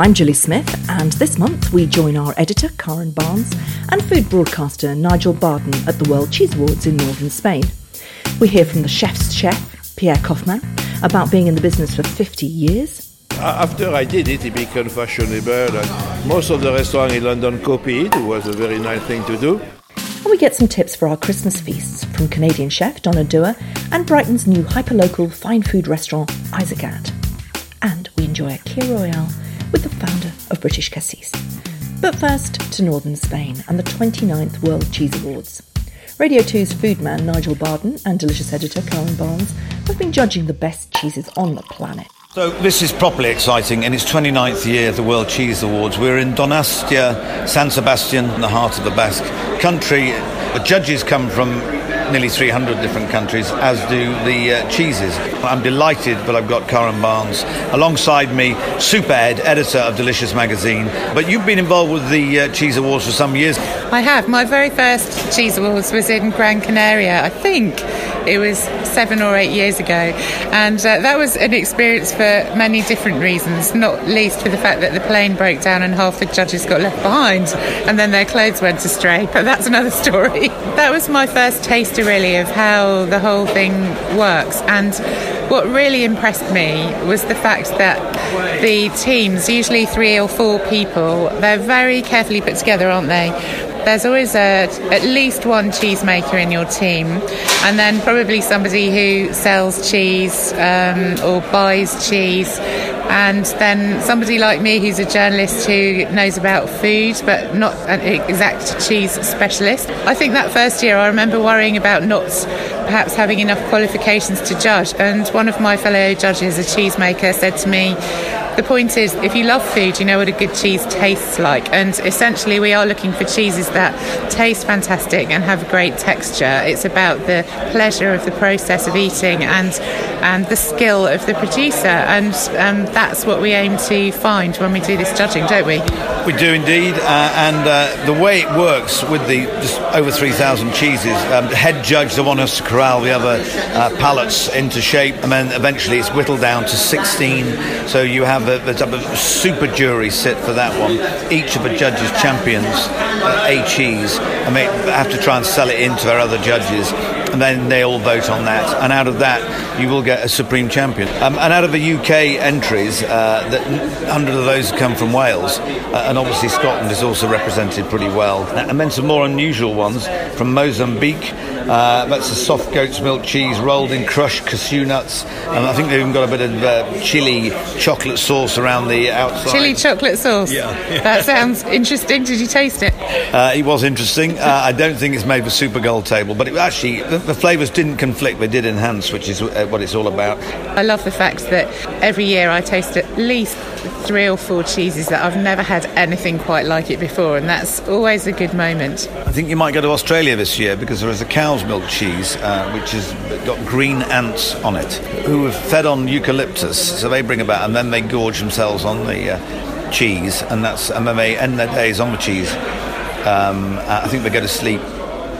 I'm Julie Smith, and this month we join our editor, Karen Barnes, and food broadcaster Nigel Barden at the World Cheese Awards in northern Spain. We hear from the chef's chef, Pierre Koffmann, about being in the business for 50 years. After I did it, it became fashionable, and most of the restaurants in London copied it. It was a very nice thing to do. And we get some tips for our Christmas feasts from Canadian chef Donna Dooher and Brighton's new hyperlocal fine food restaurant, Isaac At. And we enjoy a Kir Royale with the founder of British Cassis. But first to northern Spain and the 29th World Cheese Awards. Radio 2's food man Nigel Barden and delicious editor Karen Barnes have been judging the best cheeses on the planet. So this is properly exciting, In it's 29th year the World Cheese Awards. We're in Donostia, San Sebastian, in the heart of the Basque country. The judges come from nearly 300 different countries, as do the uh, cheeses. I'm delighted that I've got Karen Barnes alongside me, Super Ed, editor of Delicious Magazine. But you've been involved with the uh, Cheese Awards for some years. I have. My very first Cheese Awards was in Gran Canaria, I think it was seven or eight years ago. And uh, that was an experience for many different reasons, not least for the fact that the plane broke down and half the judges got left behind and then their clothes went astray. But that's another story. that was my first really, of how the whole thing works. And what really impressed me was the fact that the teams, usually three or four people, they're very carefully put together, aren't they? there's always a, at least one cheesemaker in your team, and then probably somebody who sells cheese um, or buys cheese, and then somebody like me who's a journalist who knows about food but not an exact cheese specialist. I think that first year I remember worrying about not perhaps having enough qualifications to judge, and one of my fellow judges, a cheesemaker, said to me, the point is, if you love food, you know what a good cheese tastes like. And essentially, we are looking for cheeses that taste fantastic and have great texture. It's about the pleasure of the process of eating and and the skill of the producer. And um, that's what we aim to find when we do this judging, don't we? We do indeed. Uh, and uh, the way it works with the over 3,000 cheeses, um, the head judge, the one has to corral the other uh, palates into shape, and then eventually it's whittled down to 16. So you have a, a super jury sit for that one. Each of the judges champions a cheese and they have to try and sell it into their other judges and then they all vote on that. And out of that, you will get a supreme champion. Um, and out of the UK entries, uh, that 100 of those come from Wales, uh, and obviously Scotland is also represented pretty well. And then some more unusual ones from Mozambique. Uh, that's a soft goat's milk cheese rolled in crushed cashew nuts. And I think they've even got a bit of uh, chili chocolate sauce around the outside. Chili chocolate sauce? Yeah. That sounds interesting. Did you taste it? Uh, it was interesting. Uh, I don't think it's made for Super Gold table, but it actually, the, the flavours didn't conflict, they did enhance, which is uh, what it's all about. I love the fact that every year I taste at least three or four cheeses that I've never had anything quite like it before, and that's always a good moment. I think you might go to Australia this year because there is a cow's milk cheese uh, which has got green ants on it who have fed on eucalyptus, so they bring about and then they gorge themselves on the uh, cheese, and that's and then they end their days on the cheese. Um, I think they go to sleep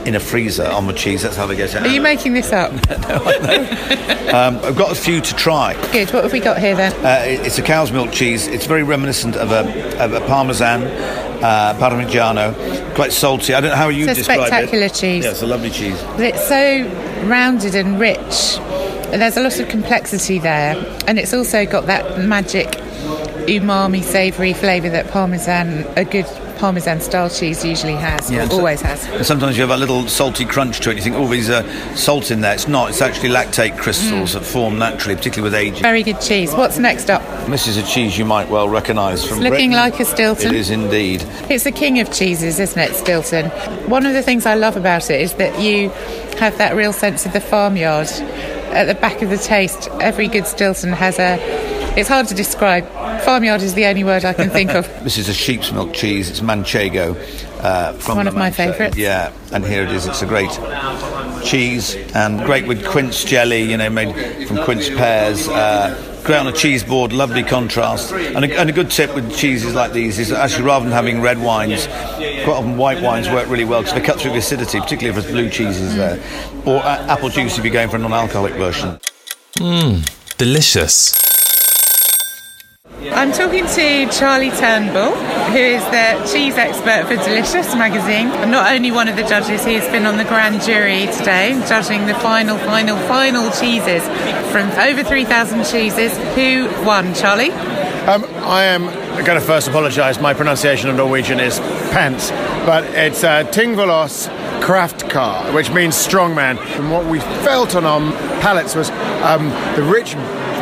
in a freezer on the cheese. That's how they get it. Are you making this up? no, um, I've got a few to try. Good. What have we got here then? Uh, it's a cow's milk cheese. It's very reminiscent of a, of a Parmesan, uh, Parmigiano, quite salty. I don't know how you it's describe it. spectacular cheese. Yeah, it's a lovely cheese. It's so rounded and rich. There's a lot of complexity there, and it's also got that magic umami savoury flavour that Parmesan, a good Parmesan style cheese usually has, yeah, so always has. And sometimes you have a little salty crunch to it. You think, oh, these are salt in there. It's not. It's actually lactate crystals mm. that form naturally, particularly with aging. Very good cheese. What's next up? This is a cheese you might well recognise from. It's looking Britain. like a Stilton. It is indeed. It's the king of cheeses, isn't it, Stilton? One of the things I love about it is that you have that real sense of the farmyard at the back of the taste. Every good Stilton has a. It's hard to describe. Farmyard is the only word I can think of. this is a sheep's milk cheese. It's Manchego. Uh, from one of my favourites. Yeah, and here it is. It's a great cheese and great with quince jelly. You know, made from quince pears. Uh, great on a cheese board, lovely contrast. And a, and a, good tip with cheeses like these is actually rather than having red wines, quite often white wines work really well because they cut through the acidity, particularly if there's blue cheeses there. Or uh, apple juice if you're going for a non alcoholic version. Mmm, delicious. I'm talking to Charlie Turnbull, who is the cheese expert for Delicious magazine. I'm not only one of the judges, he's been on the grand jury today, judging the final, final, final cheeses from over 3,000 cheeses. Who won, Charlie? Um, I am going to first apologise. My pronunciation of Norwegian is pants, but it's uh, Tingvollost Kraftkar, which means strongman. And what we felt on our palates was um, the rich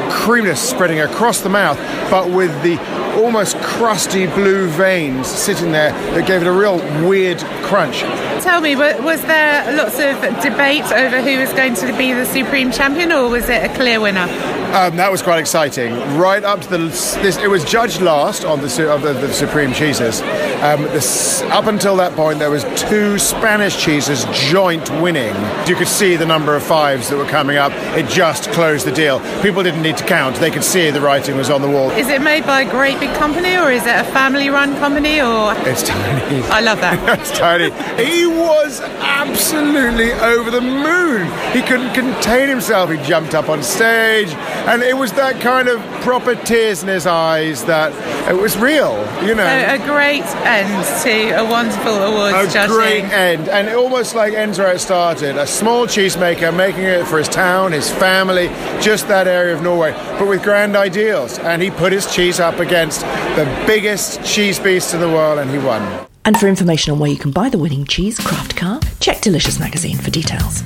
creaminess spreading across the mouth, but with the almost crusty blue veins sitting there that gave it a real weird crunch. Tell me, was there lots of debate over who was going to be the supreme champion, or was it a clear winner? Um, that was quite exciting. Right up to the this, it was judged last on the of the, the supreme cheeses. Um, this, up until that point, there was two Spanish cheeses joint winning. You could see the number of fives that were coming up. It just closed the deal. People didn't need to count; they could see the writing was on the wall. Is it made by a great big company, or is it a family-run company? Or it's tiny. I love that. it's tiny. He was absolutely over the moon. He couldn't contain himself. He jumped up on stage and it was that kind of proper tears in his eyes that it was real, you know. So a great end to a wonderful awards a judging. great end, and it almost like ends where it started. A small cheesemaker making it for his town, his family, just that area of Norway, but with grand ideals. And he put his cheese up against the biggest cheese beast in the world, and he won. And for information on where you can buy the winning cheese Kraftkar, check Delicious Magazine for details.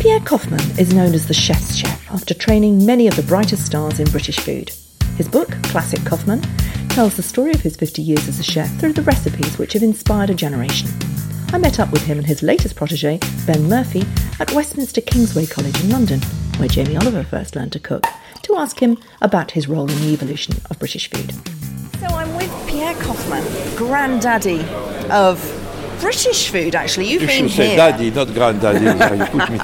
Pierre Koffmann is known as the chef's chef after training many of the brightest stars in British food. His book, Classic Koffmann, tells the story of his 50 years as a chef through the recipes which have inspired a generation. I met up with him and his latest protege, Ben Murphy, at Westminster Kingsway College in London, where Jamie Oliver first learned to cook, to ask him about his role in the evolution of British food. So I'm with Pierre Koffmann, granddaddy of British food, actually. You've you been should here. say daddy, not granddaddy. you put me.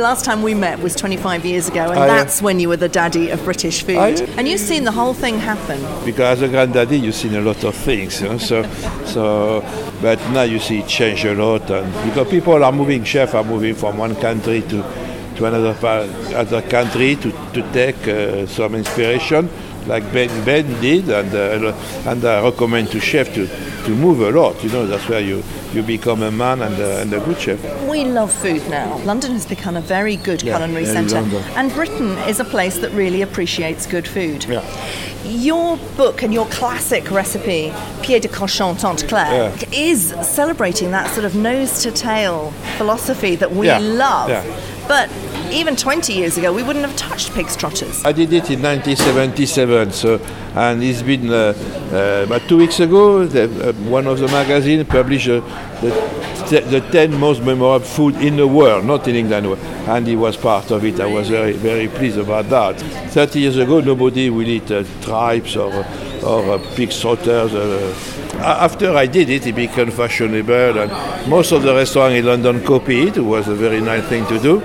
Last time we met was 25 years ago, and that's when you were the daddy of British food. and you've seen the whole thing happen. Because as a granddaddy, you've seen a lot of things. You know? So, so, but now you see it change a lot, and because people are moving, chefs are moving from one country to to another other country to to take uh, some inspiration like Ben, ben did, and uh, and I recommend to chef to, to move a lot. You know, that's where you, you become a man and a, and a good chef. We love food now. London has become a very good yeah, culinary centre, and Britain is a place that really appreciates good food. Yeah. Your book and your classic recipe, Pied de Cochon Tante Claire, yeah. is celebrating that sort of nose to tail philosophy that we love. But even 20 years ago, we wouldn't have touched pig's trotters. I did it in 1977, so, and it's been uh, uh, about two weeks ago, the, uh, one of the magazines published uh, the, the 10 most memorable food in the world, not in England, and he was part of it. I was very, very pleased about that. 30 years ago, nobody would eat uh, tripes or, or uh, pig trotters. after I did it, it became fashionable, and most of the restaurants in London copied it. It was a very nice thing to do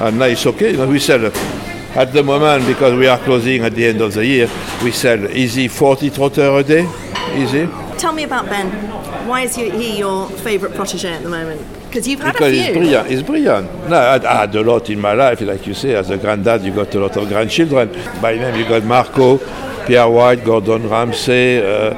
and now it's okay. You know, we sell at the moment because we are closing at the end of the year. We sell easy 40 trotter a day, easy. Tell me about Ben. Why is he your favourite protege at the moment? Because you've had because a few. He's brilliant. He's brilliant. No, I, I, had a lot in my life, like you say. As a granddad, you got a lot of grandchildren. By name, you got Marco, Pierre White, Gordon Ramsay. Uh,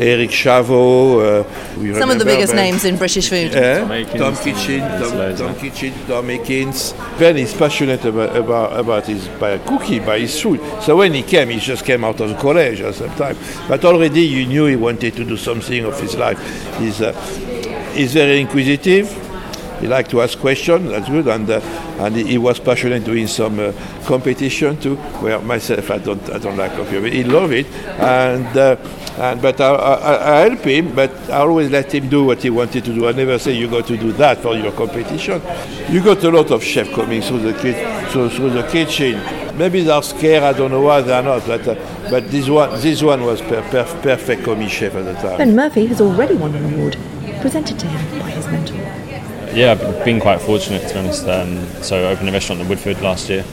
Eric Chavot. Uh, Some of the biggest names in British food. Yeah, Tom Kitchen, Tom, Tom Kitchen, Tom Aikens. Ben is passionate about, about, about his by cooking, by his food. So when he came, he just came out of college at some time. But already you knew he wanted to do something of his life. He's, uh, he's very inquisitive. He liked to ask questions. That's good, and uh, and he, he was passionate doing some uh, competition too. Where myself, I don't I don't like coffee. But he loved it, and uh, and but I, I, I help him. But I always let him do what he wanted to do. I never say you got to do that for your competition. You got a lot of chefs coming through the through, through the kitchen. Maybe they're scared. I don't know why they're not. But uh, but this one this one was per, per, perfect commis chef at the time. Ben Murphy has already won an award presented to him by his mentor. Yeah, I've been quite fortunate to be honest. Um, so I opened a restaurant in Woodford last year,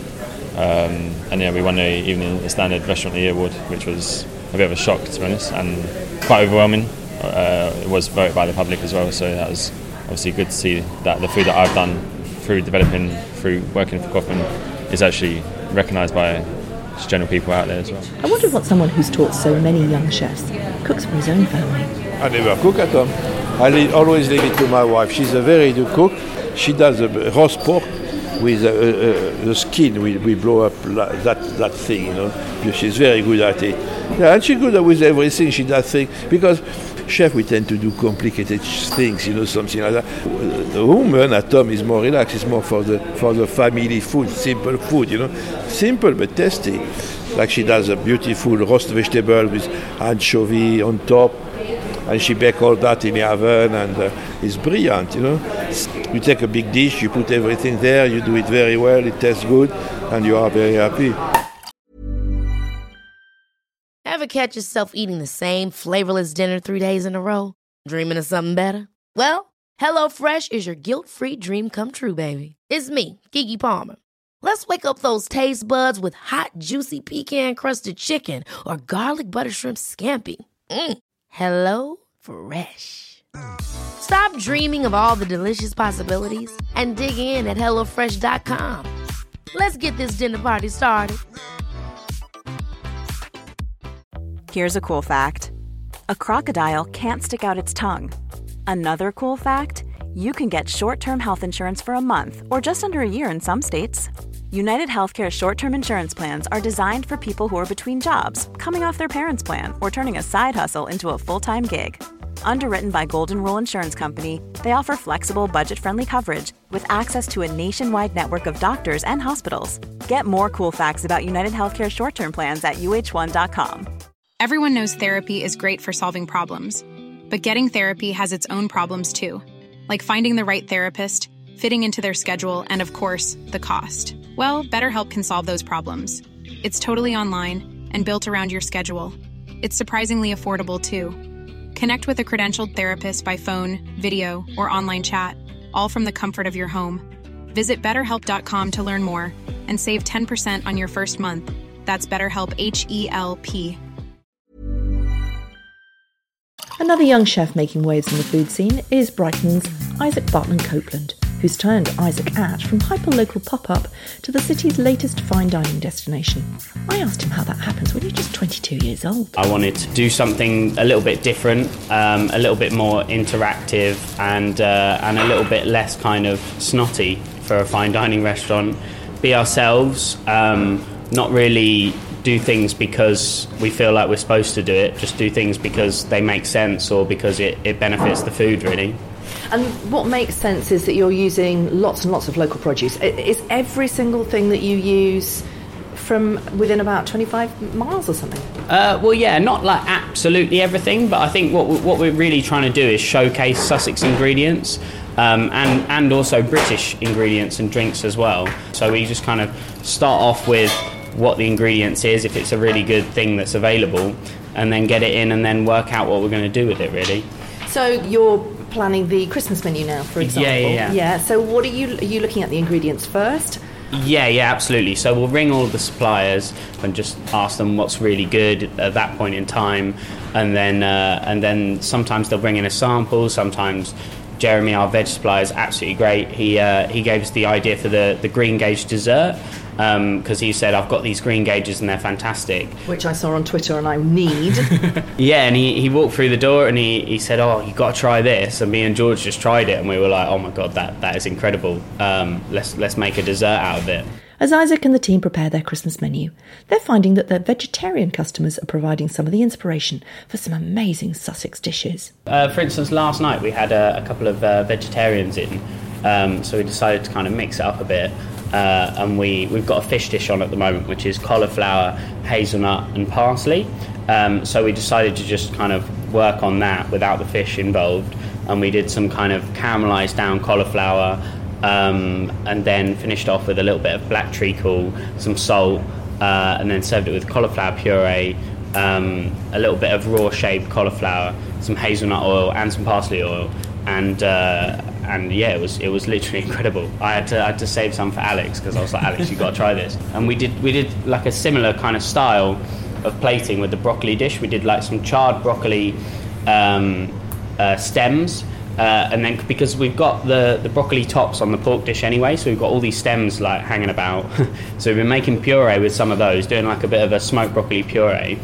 um, and yeah, we won the Evening Standard Restaurant of the Year award, which was a bit of a shock to be honest, and quite overwhelming. Uh, it was voted by the public as well, so that was obviously good to see that the food that I've done through developing, through working for Koffmann, is actually recognised by just general people out there as well. I wonder what someone who's taught so many young chefs cooks for his own family. I never cook at home. I li- always leave it to my wife. She's a very good cook. She does a roast pork with uh, uh, the skin. We, we blow up la- that that thing, you know. She's very good at it. Yeah, and she's good with everything. She does things because chef we tend to do complicated things, you know, something like that. The woman at home is more relaxed. It's more for the for the family food, simple food, you know, simple but tasty. Like she does a beautiful roast vegetable with anchovy on top and she bake all that in the oven and uh, it's brilliant you know you take a big dish you put everything there you do it very well it tastes good and you are very happy Ever catch yourself eating the same flavorless dinner three days in a row? Dreaming of something better? Well, HelloFresh is your guilt-free dream come true, baby. It's me, Keke Palmer. Let's wake up those taste buds with hot, juicy pecan-crusted chicken or garlic butter shrimp scampi. Mm. Hello Fresh. Stop dreaming of all the delicious possibilities and dig in at HelloFresh.com. Let's get this dinner party started. Here's a cool fact a crocodile can't stick out its tongue. Another cool fact you can get short term health insurance for a month or just under a year in some states. United Healthcare short term insurance plans are designed for people who are between jobs, coming off their parents' plan, or turning a side hustle into a full time gig. Underwritten by Golden Rule Insurance Company, they offer flexible, budget friendly coverage with access to a nationwide network of doctors and hospitals. Get more cool facts about United Healthcare short term plans at uh1.com. Everyone knows therapy is great for solving problems, but getting therapy has its own problems too, like finding the right therapist, fitting into their schedule, and of course, the cost. Well, BetterHelp can solve those problems. It's totally online and built around your schedule. It's surprisingly affordable too. Connect with a credentialed therapist by phone, video, or online chat, all from the comfort of your home. Visit betterhelp.com to learn more and save 10% on your first month. That's BetterHelp H E L P. Another young chef making waves in the food scene is Brighton's Isaac Bartlett Copeland, who's turned Isaac At from hyper-local pop-up to the city's latest fine dining destination. I asked him how that happens when you're just 22 years old. I wanted to do something a little bit different, um, a little bit more interactive, and uh, and a little bit less kind of snotty for a fine dining restaurant. Be ourselves, um, not really do things because we feel like we're supposed to do it. Just do things because they make sense or because it, it benefits the food, really. And what makes sense is that you're using lots and lots of local produce. Is every single thing that you use from within about 25 miles or something? Uh, well, yeah, not like absolutely everything, but I think what what we're really trying to do is showcase Sussex ingredients um, and and also British ingredients and drinks as well. So we just kind of start off with what the ingredients is, if it's a really good thing that's available, and then get it in, and then work out what we're going to do with it. Really. So you're planning the Christmas menu now, for Yeah, example. yeah, yeah. So what are you are you looking at the ingredients first? Yeah, yeah, absolutely. So we'll ring all the suppliers and just ask them what's really good at that point in time, and then uh, and then sometimes they'll bring in a sample. Sometimes Jeremy, our veg supplier, is absolutely great. He uh, he gave us the idea for the the greengage dessert because um, he said I've got these greengages and they're fantastic. Which I saw on Twitter and I need. yeah, and he, he walked through the door and he, he said, "Oh, you've got to try this." And me and George just tried it and we were like, "Oh my god, that that is incredible! Um, let's let's make a dessert out of it." As Isaac and the team prepare their Christmas menu, they're finding that their vegetarian customers are providing some of the inspiration for some amazing Sussex dishes. Uh, for instance, last night we had a, a couple of uh, vegetarians in, um, so we decided to kind of mix it up a bit. Uh, and we, we've got a fish dish on at the moment, which is cauliflower, hazelnut, and parsley. Um, so we decided to just kind of work on that without the fish involved. And we did some kind of caramelized down cauliflower, um, and then finished off with a little bit of black treacle, some salt, uh, and then served it with cauliflower puree, um, a little bit of raw shaved cauliflower, some hazelnut oil, and some parsley oil, and uh, and yeah, it was it was literally incredible. I had to I had to save some for Alex because I was like, Alex, you got to try this. And we did we did like a similar kind of style of plating with the broccoli dish. We did like some charred broccoli um, uh, stems uh, and then because we've got the, the broccoli tops on the pork dish anyway, so we've got all these stems like hanging about. so we've been making puree with some of those, doing like a bit of a smoked broccoli puree.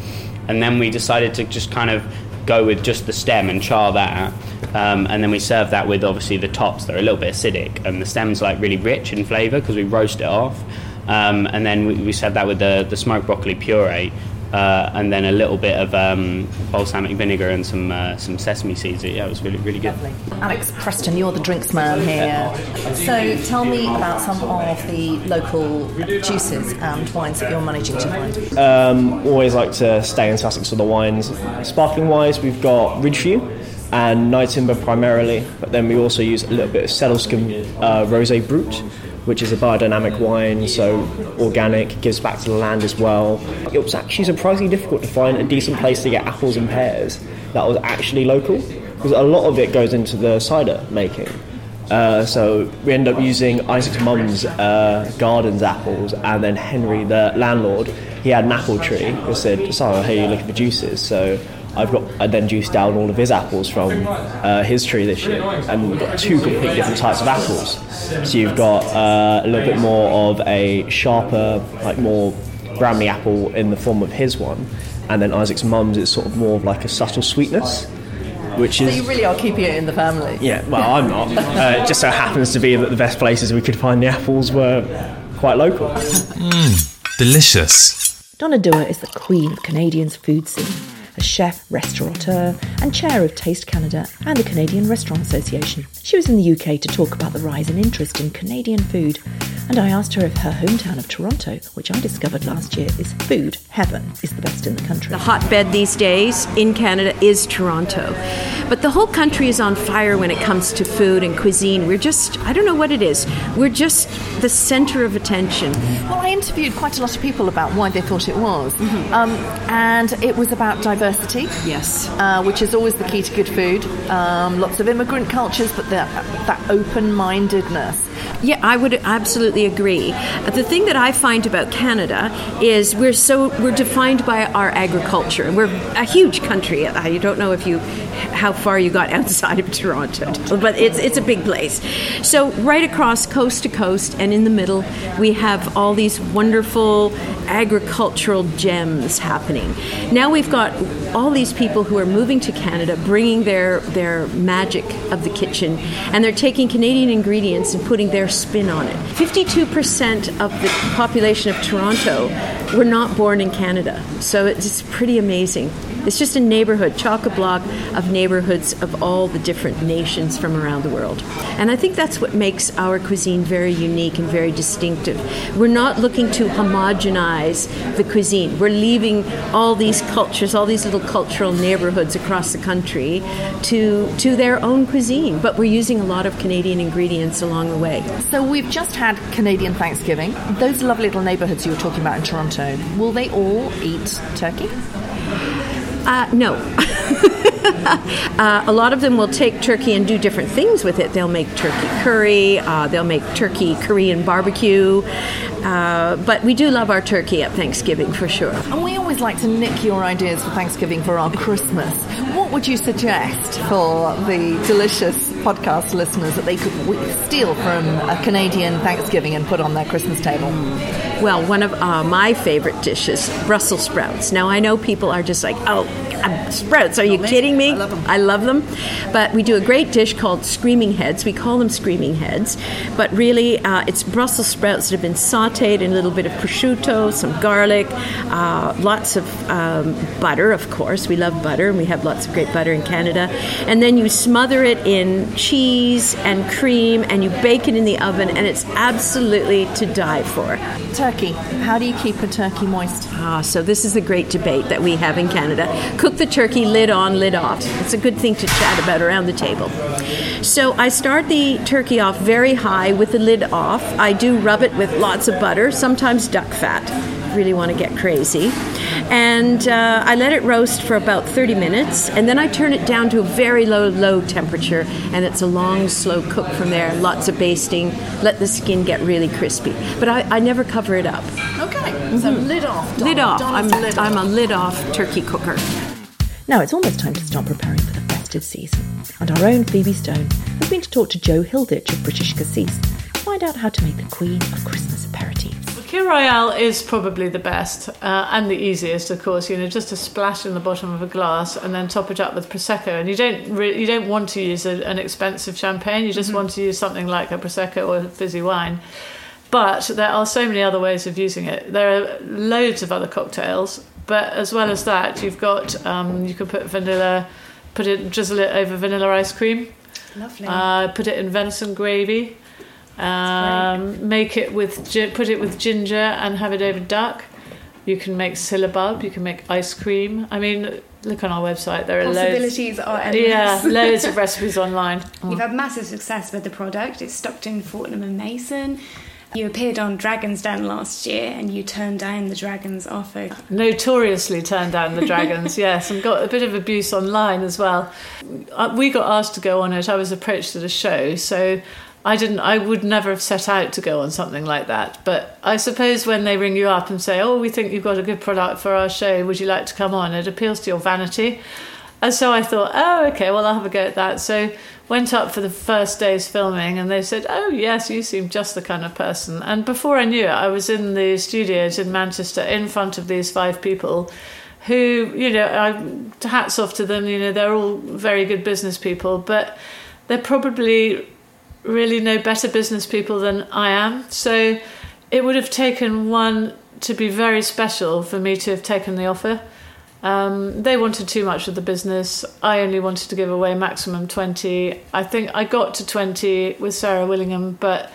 And then we decided to just kind of go with just the stem and char that. Um, and then we serve that with obviously the tops. They're a little bit acidic, and the stem's like really rich in flavour because we roast it off. Um, and then we, we serve that with the, the smoked broccoli puree uh, and then a little bit of um, balsamic vinegar and some uh, some sesame seeds. Yeah, it was really really good. Lovely. Alex Preston, you're the drinks man here. So tell me about some of the local juices and wines that you're managing to find. Um, always like to stay in Sussex with the wines. Sparkling wise, we've got Ridgeview and Nyetimber primarily, but then we also use a little bit of Sedlescombe uh, Rosé Brut which is a biodynamic wine, so organic, gives back to the land as well. It was actually surprisingly difficult to find a decent place to get apples and pears that was actually local, because a lot of it goes into the cider making. Uh, so we end up using Isaac's mum's uh, gardens apples, and then Henry, the landlord, he had an apple tree. He said, "Sorry, hey, you looking for juices?" So I've got I then juiced down all of his apples from uh, his tree this year, and we've got two completely different types of apples. So you've got uh, a little bit more of a sharper, like more Bramley apple in the form of his one, and then Isaac's mum's is sort of more of like a subtle sweetness. Which is, you really are keeping it in the family. Yeah, well, I'm not. Uh, it just so happens to be that the best places we could find the apples were quite local. Mmm, delicious. Donna Dooher is the queen of Canadian's food scene a chef, restaurateur, and chair of Taste Canada and the Canadian Restaurant Association. She was in the UK to talk about the rise in interest in Canadian food, and I asked her if her hometown of Toronto, which I discovered last year is food heaven, is the best in the country. The hotbed these days in Canada is Toronto. But the whole country is on fire when it comes to food and cuisine. We're just, I don't know what it is, we're just the center of attention. Well, I interviewed quite a lot of people about why they thought it was, mm-hmm. um, and it was about diversity. Yes. Uh, which is always the key to good food. Um, lots of immigrant cultures, but that, that open mindedness. Yeah, I would absolutely agree. The thing that I find about Canada is we're so we're defined by our agriculture. and We're a huge country. I don't know if you how far you got outside of Toronto, but it's it's a big place. So right across coast to coast and in the middle, we have all these wonderful agricultural gems happening. Now we've got all these people who are moving to Canada, bringing their their magic of the kitchen, and they're taking Canadian ingredients and putting their spin on it. 52% of the population of Toronto were not born in Canada, so it's pretty amazing. It's just a neighborhood, chock a block of neighborhoods of all the different nations from around the world. And I think that's what makes our cuisine very unique and very distinctive. We're not looking to homogenize the cuisine. We're leaving all these cultures, all these little cultural neighborhoods across the country to to their own cuisine, but we're using a lot of Canadian ingredients along the way. So we've just had Canadian Thanksgiving. Those lovely little neighborhoods you were talking about in Toronto, will they all eat turkey? Uh, no. uh, a lot of them will take turkey and do different things with it. They'll make turkey curry, uh, they'll make turkey Korean barbecue. Uh, but we do love our turkey at Thanksgiving for sure. And we always like to nick your ideas for Thanksgiving for our Christmas. What would you suggest for the delicious podcast listeners that they could steal from a Canadian Thanksgiving and put on their Christmas table? Well, one of uh, my favorite dishes, Brussels sprouts. Now, I know people are just like, oh, sprouts, are you kidding me? I love them. I love them. But we do a great dish called screaming heads. We call them screaming heads. But really, uh, it's Brussels sprouts that have been sauteed in a little bit of prosciutto, some garlic, uh, lots of um, butter, of course. We love butter, and we have lots of great butter in Canada. And then you smother it in cheese and cream, and you bake it in the oven, and it's absolutely to die for. Turkey. How do you keep a turkey moist? Ah, so this is the great debate that we have in Canada. Cook the turkey lid on, lid off. It's a good thing to chat about around the table. So I start the turkey off very high with the lid off. I do rub it with lots of butter, sometimes duck fat. Really want to get crazy. And uh, I let it roast for about 30 minutes, and then I turn it down to a very low, low temperature, and it's a long, slow cook from there. Lots of basting, let the skin get really crispy. But I, I never cover it up. Okay, so lid off. Donna. Lid off. I'm, lid I'm off. a lid off turkey cooker. Now it's almost time to start preparing for the festive season, and our own Phoebe Stone has been to talk to Joe Hilditch of British Cassis to find out how to make the queen of Christmas aperitifs. Kir Royale is probably the best uh, and the easiest, of course. You know, just a splash in the bottom of a glass and then top it up with prosecco. And you don't re- you don't want to use a, an expensive champagne. You just want to use something like a prosecco or a fizzy wine. But there are so many other ways of using it. There are loads of other cocktails. But as well as that, you've got um, you can put vanilla, put it drizzle it over vanilla ice cream. Lovely. Uh, put it in venison gravy. Um, make it with put it with ginger and have it over duck. You can make syllabub. You can make ice cream. I mean, look on our website. There are Possibilities loads. are endless. Yeah, loads of recipes online. You've had massive success with the product. It's stocked in Fortnum and Mason. You appeared on Dragon's Den last year and you turned down the Dragon's offer. Notoriously turned down the dragons, yes, and got a bit of abuse online as well. Uh, We got asked to go on it. I was approached at a show, so I didn't. I would never have set out to go on something like that. But I suppose when they ring you up and say, "Oh, we think you've got a good product for our show. Would you like to come on?" It appeals to your vanity. And so I thought, oh, okay, well, I'll have a go at that. So went up for the first day's filming, and they said, oh, yes, you seem just the kind of person. And before I knew it, I was in the studios in Manchester in front of these five people who, you know, I, hats off to them, you know, they're all very good business people, but they're probably really no better business people than I am. So it would have taken one to be very special for me to have taken the offer. Um, they wanted too much of the business. I only wanted to give away maximum 20. I think I got to 20 with Sarah Willingham, but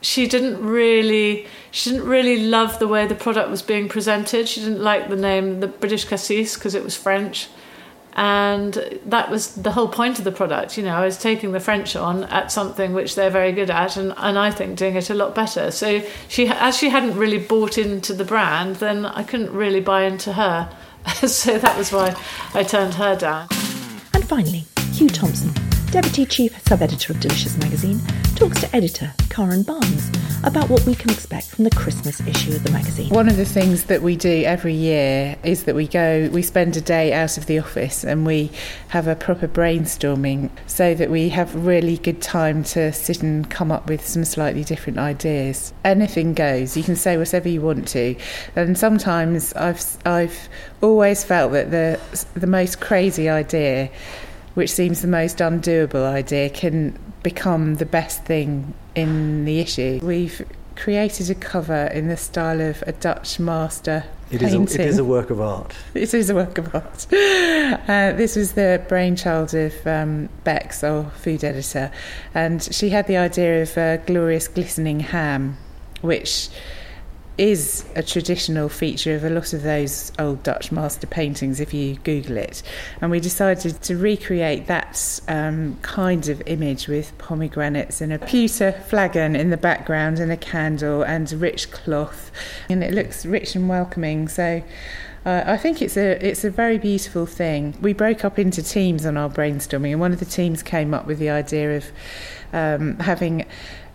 she didn't really she didn't really love the way the product was being presented. She didn't like the name the British Cassis because it was French. And that was the whole point of the product. You know, I was taking the French on at something which they're very good at, and, and I think doing it a lot better. So she, as she hadn't really bought into the brand, then I couldn't really buy into her. so that was why I turned her down. And finally, Hugh Thompson, Deputy Chief Sub Editor of Delicious Magazine, talks to editor Karen Barnes about what we can expect from the Christmas issue of the magazine. One of the things that we do every year is that we go, we spend a day out of the office and we have a proper brainstorming so that we have really good time to sit and come up with some slightly different ideas. Anything goes. You can say whatever you want to. And sometimes I've I've always felt that the the most crazy idea which seems the most undoable idea can become the best thing in the issue. We've created a cover in the style of a Dutch master It is, a, it is a work of art. It is a work of art. Uh, this was the brainchild of um, Bex, our food editor, and she had the idea of a glorious glistening ham, which is a traditional feature of a lot of those old Dutch master paintings if you Google it. And we decided to recreate that um, kind of image with pomegranates and a pewter flagon in the background and a candle and rich cloth. And it looks rich and welcoming. So uh, I think it's a it's a very beautiful thing. We broke up into teams on our brainstorming, and one of the teams came up with the idea of um, having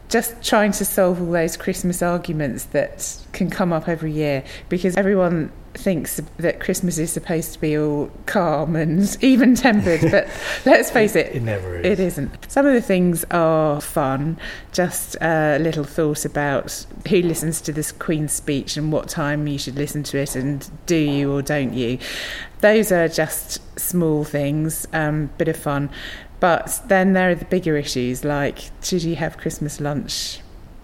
just trying to solve all those Christmas arguments that can come up every year because everyone thinks that Christmas is supposed to be all calm and even tempered, but let's face it, it never is. It isn't. Some of the things are fun, just a little thought about who listens to this Queen's speech and what time you should listen to it, and do you or don't you. Those are just small things, um, bit of fun. But then there are the bigger issues like should you have Christmas lunch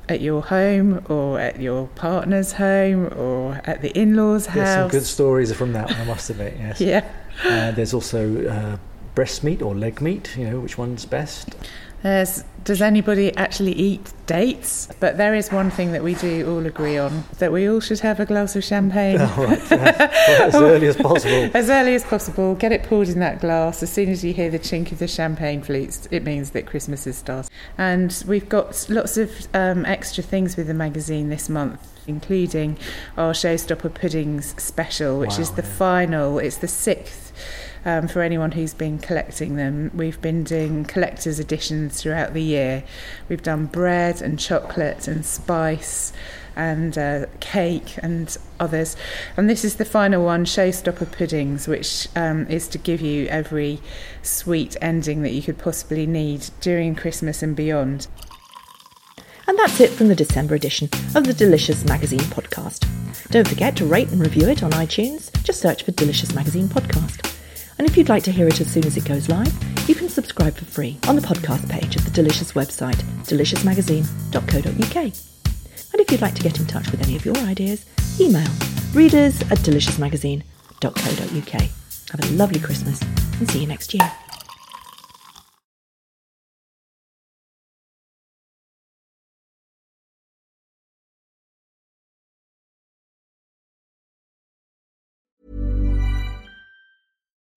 at your home or at your partner's home or at the in law's house? There's some good stories from that one, I must admit, yes. yeah. Uh, there's also uh, breast meat or leg meat, you know, which one's best? There's, does anybody actually eat dates? But there is one thing that we do all agree on that we all should have a glass of champagne. Oh, right. well, as early as possible. as early as possible. Get it poured in that glass. As soon as you hear the chink of the champagne flutes, it means that Christmas is started. And we've got lots of um, extra things with the magazine this month including our Showstopper Puddings special, which Wow, is the yeah. final, it's the sixth um, for anyone who's been collecting them. We've been doing collector's editions throughout the year. We've done bread and chocolate and spice and uh, cake and others. And this is the final one, Showstopper Puddings, which um, is to give you every sweet ending that you could possibly need during Christmas and beyond. And that's it from the December edition of the Delicious Magazine podcast. Don't forget to rate and review it on iTunes. Just search for Delicious Magazine podcast. And if you'd like to hear it as soon as it goes live, you can subscribe for free on the podcast page of the Delicious website, deliciousmagazine.co.uk. And if you'd like to get in touch with any of your ideas, email readers at deliciousmagazine.co.uk. Have a lovely Christmas and see you next year.